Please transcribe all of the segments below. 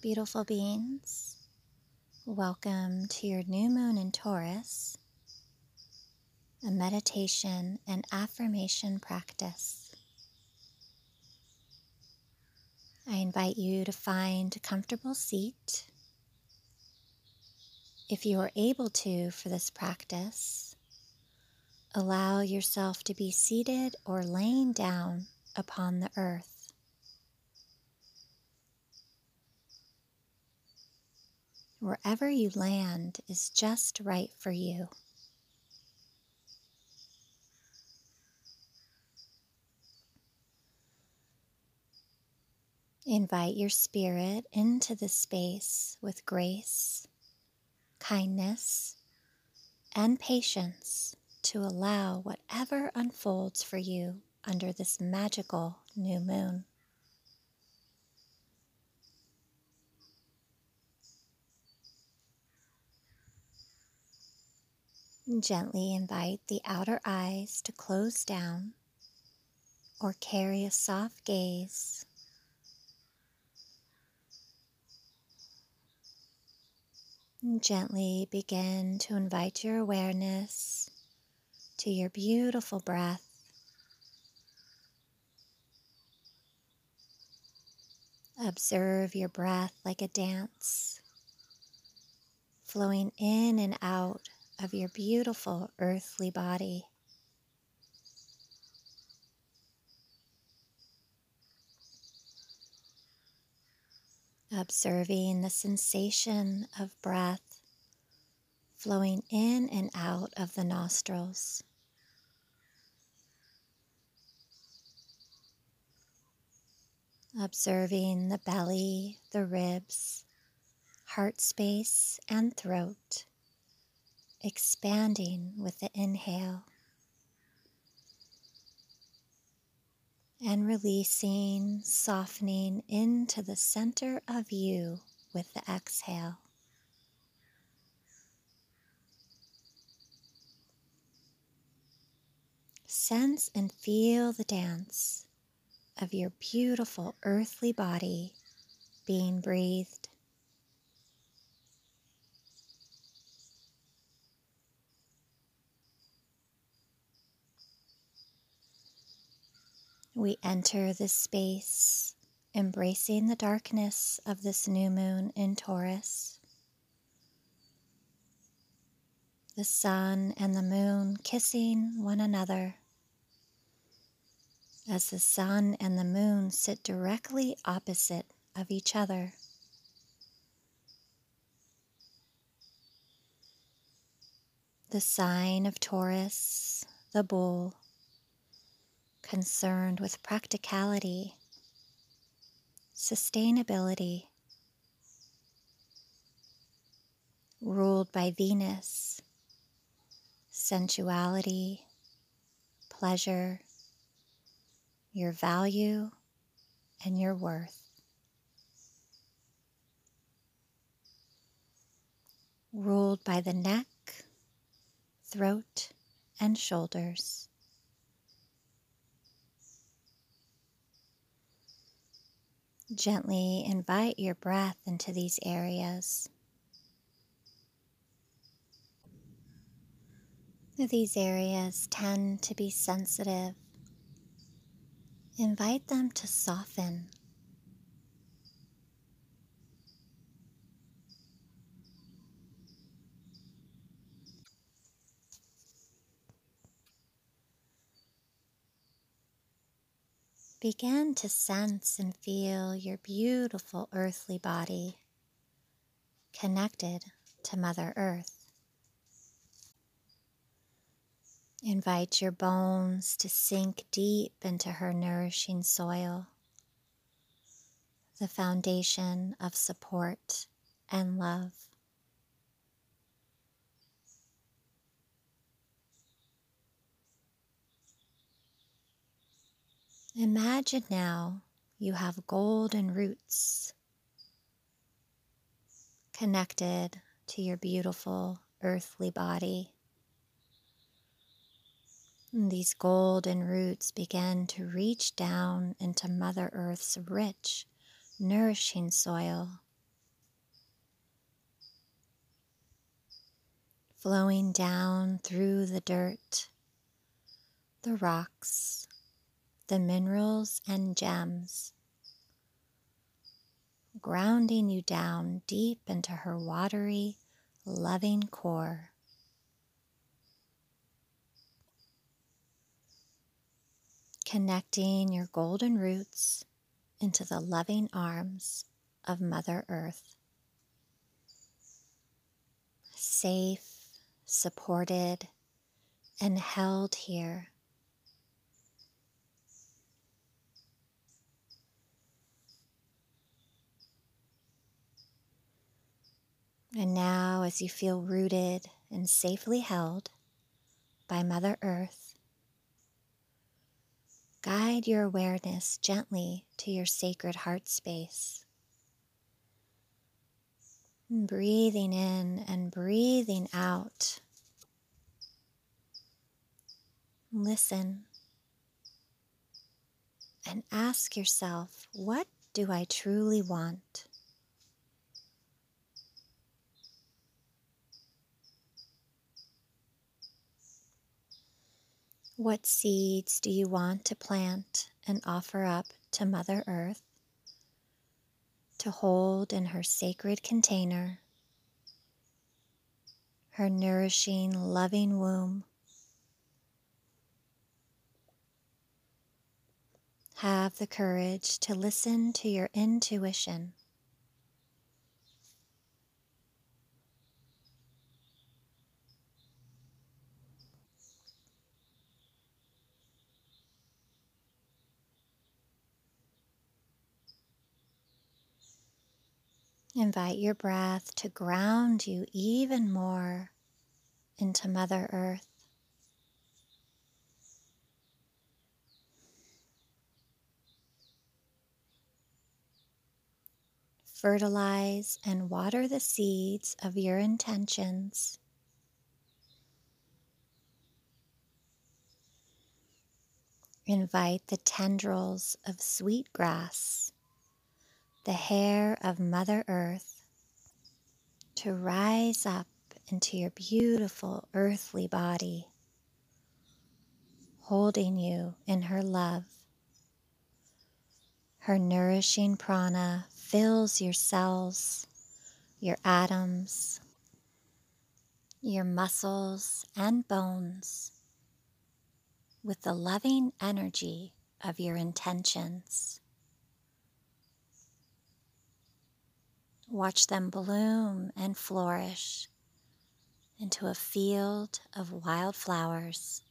beautiful beings. Welcome to your new moon in Taurus, a meditation and affirmation practice. I invite you to find a comfortable seat. If you are able to for this practice, allow yourself to be seated or laying down upon the earth. Wherever you land is just right for you. Invite your spirit into the space with grace, kindness, and patience to allow whatever unfolds for you under this magical new moon. Gently invite the outer eyes to close down or carry a soft gaze. Gently begin to invite your awareness to your beautiful breath. Observe your breath like a dance, flowing in and out of your beautiful earthly body. Observing the sensation of breath flowing in and out of the nostrils. Observing the belly, the ribs, heart space, and throat expanding with the inhale and releasing, softening into the center of you with the exhale. Sense and feel the dance of your beautiful earthly body being breathed we enter this space, embracing the darkness of this new moon in Taurus. The sun and the moon kissing one another. As the sun and the moon sit directly opposite of each other. The sign of Taurus, the bull, concerned with practicality, sustainability, ruled by Venus, sensuality, pleasure, your value, and your worth. Ruled by the neck, throat, and shoulders. Gently invite your breath into these areas. These areas tend to be sensitive. Invite them to soften Begin to sense and feel your beautiful earthly body connected to Mother Earth. Invite your bones to sink deep into her nourishing soil, the foundation of support and love. Imagine now you have golden roots connected to your beautiful earthly body. And these golden roots begin to reach down into Mother Earth's rich, nourishing soil, flowing down through the dirt, the rocks, the minerals and gems, grounding you down deep into her watery, loving core. Connecting your golden roots into the loving arms of Mother Earth. Safe, supported, and held here And now, as you feel rooted and safely held by Mother Earth, guide your awareness gently to your sacred heart space. Breathing in and breathing out. Listen and ask yourself, what do I truly want? What seeds do you want to plant and offer up to Mother Earth to hold in her sacred container, her nourishing, loving womb? Have the courage to listen to your intuition. Invite your breath to ground you even more into Mother Earth. Fertilize and water the seeds of your intentions. Invite the tendrils of sweet grass the hair of Mother Earth to rise up into your beautiful earthly body, holding you in her love. Her nourishing prana fills your cells, your atoms, your muscles and bones with the loving energy of your intentions. Watch them bloom and flourish into a field of wildflowers.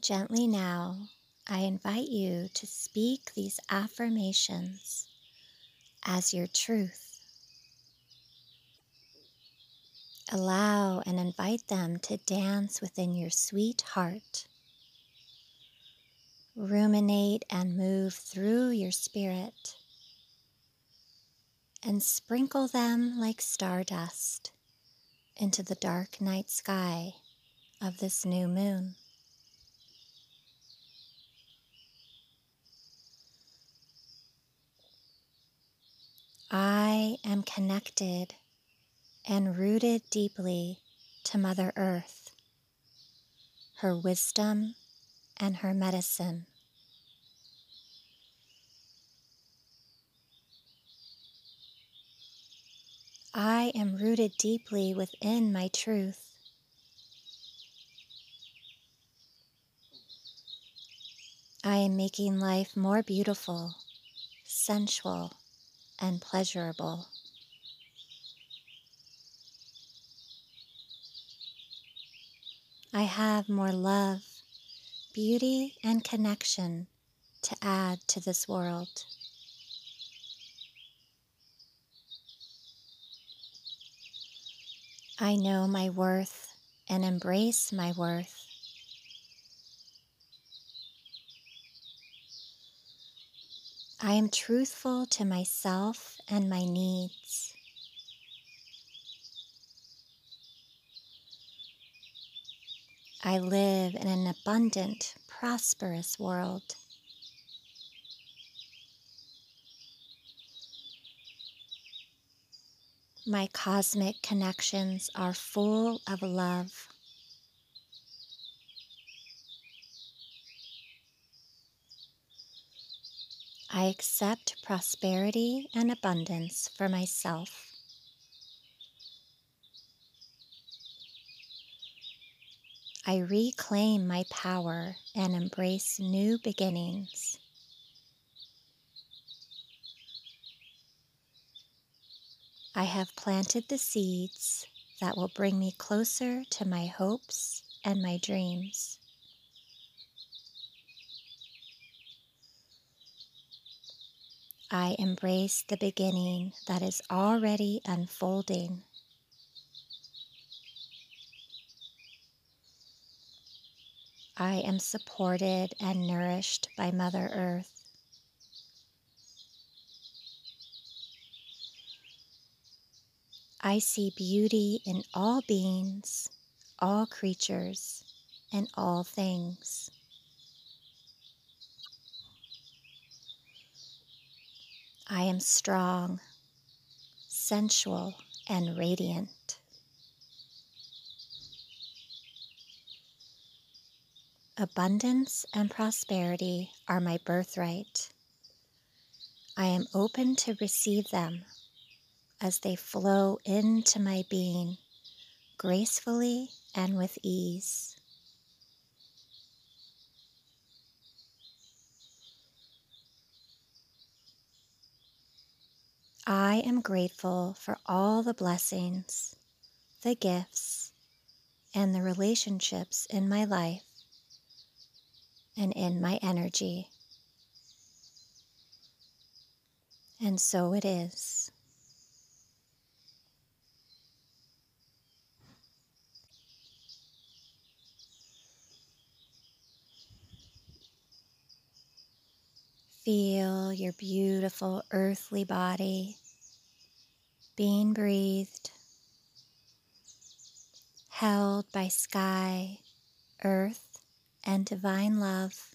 Gently now, I invite you to speak these affirmations as your truth. Allow and invite them to dance within your sweet heart. Ruminate and move through your spirit and sprinkle them like stardust into the dark night sky of this new moon. I am connected and rooted deeply to Mother Earth, her wisdom and her medicine. I am rooted deeply within my truth. I am making life more beautiful, sensual, and pleasurable. I have more love, beauty, and connection to add to this world. I know my worth and embrace my worth. I am truthful to myself and my needs. I live in an abundant, prosperous world. My cosmic connections are full of love. I accept prosperity and abundance for myself. I reclaim my power and embrace new beginnings. I have planted the seeds that will bring me closer to my hopes and my dreams. I embrace the beginning that is already unfolding. I am supported and nourished by Mother Earth. I see beauty in all beings, all creatures, and all things. I am strong, sensual, and radiant. Abundance and prosperity are my birthright. I am open to receive them as they flow into my being gracefully and with ease. I am grateful for all the blessings, the gifts, and the relationships in my life and in my energy. And so it is. Feel your beautiful earthly body being breathed, held by sky, earth, and divine love.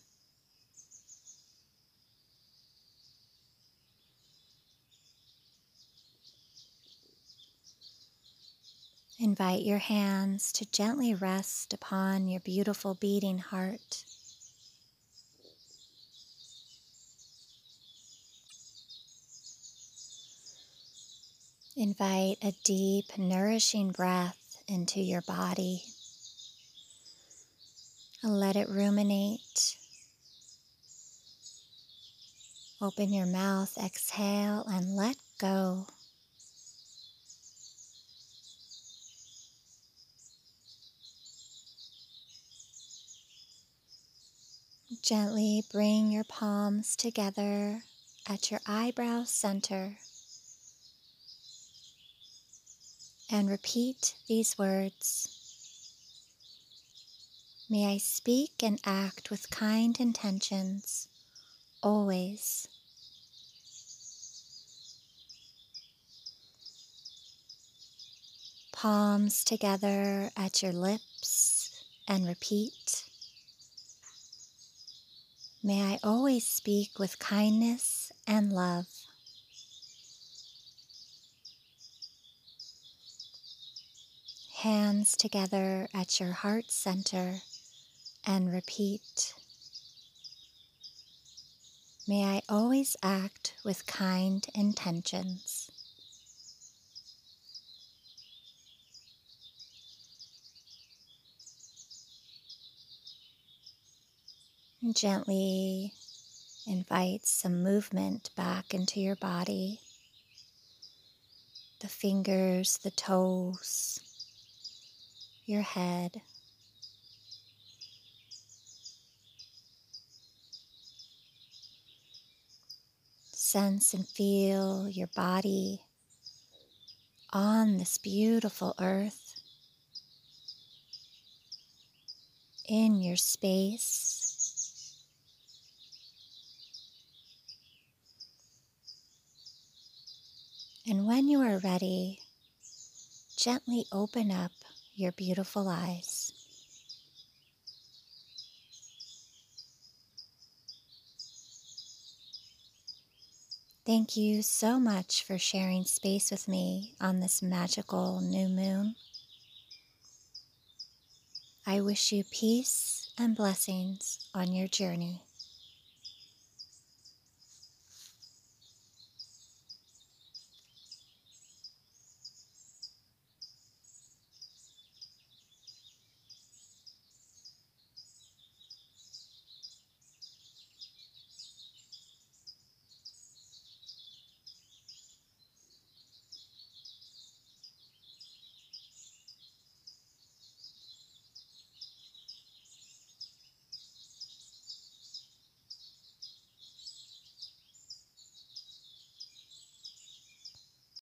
Invite your hands to gently rest upon your beautiful beating heart. Invite a deep, nourishing breath into your body. Let it ruminate. Open your mouth, exhale, and let go. Gently bring your palms together at your eyebrow center. And repeat these words. May I speak and act with kind intentions always. Palms together at your lips and repeat. May I always speak with kindness and love. Hands together at your heart center and repeat. May I always act with kind intentions. Gently invite some movement back into your body. The fingers, the toes, your head. Sense and feel your body on this beautiful earth, in your space. And when you are ready, gently open up your beautiful eyes. Thank you so much for sharing space with me on this magical new moon. I wish you peace and blessings on your journey.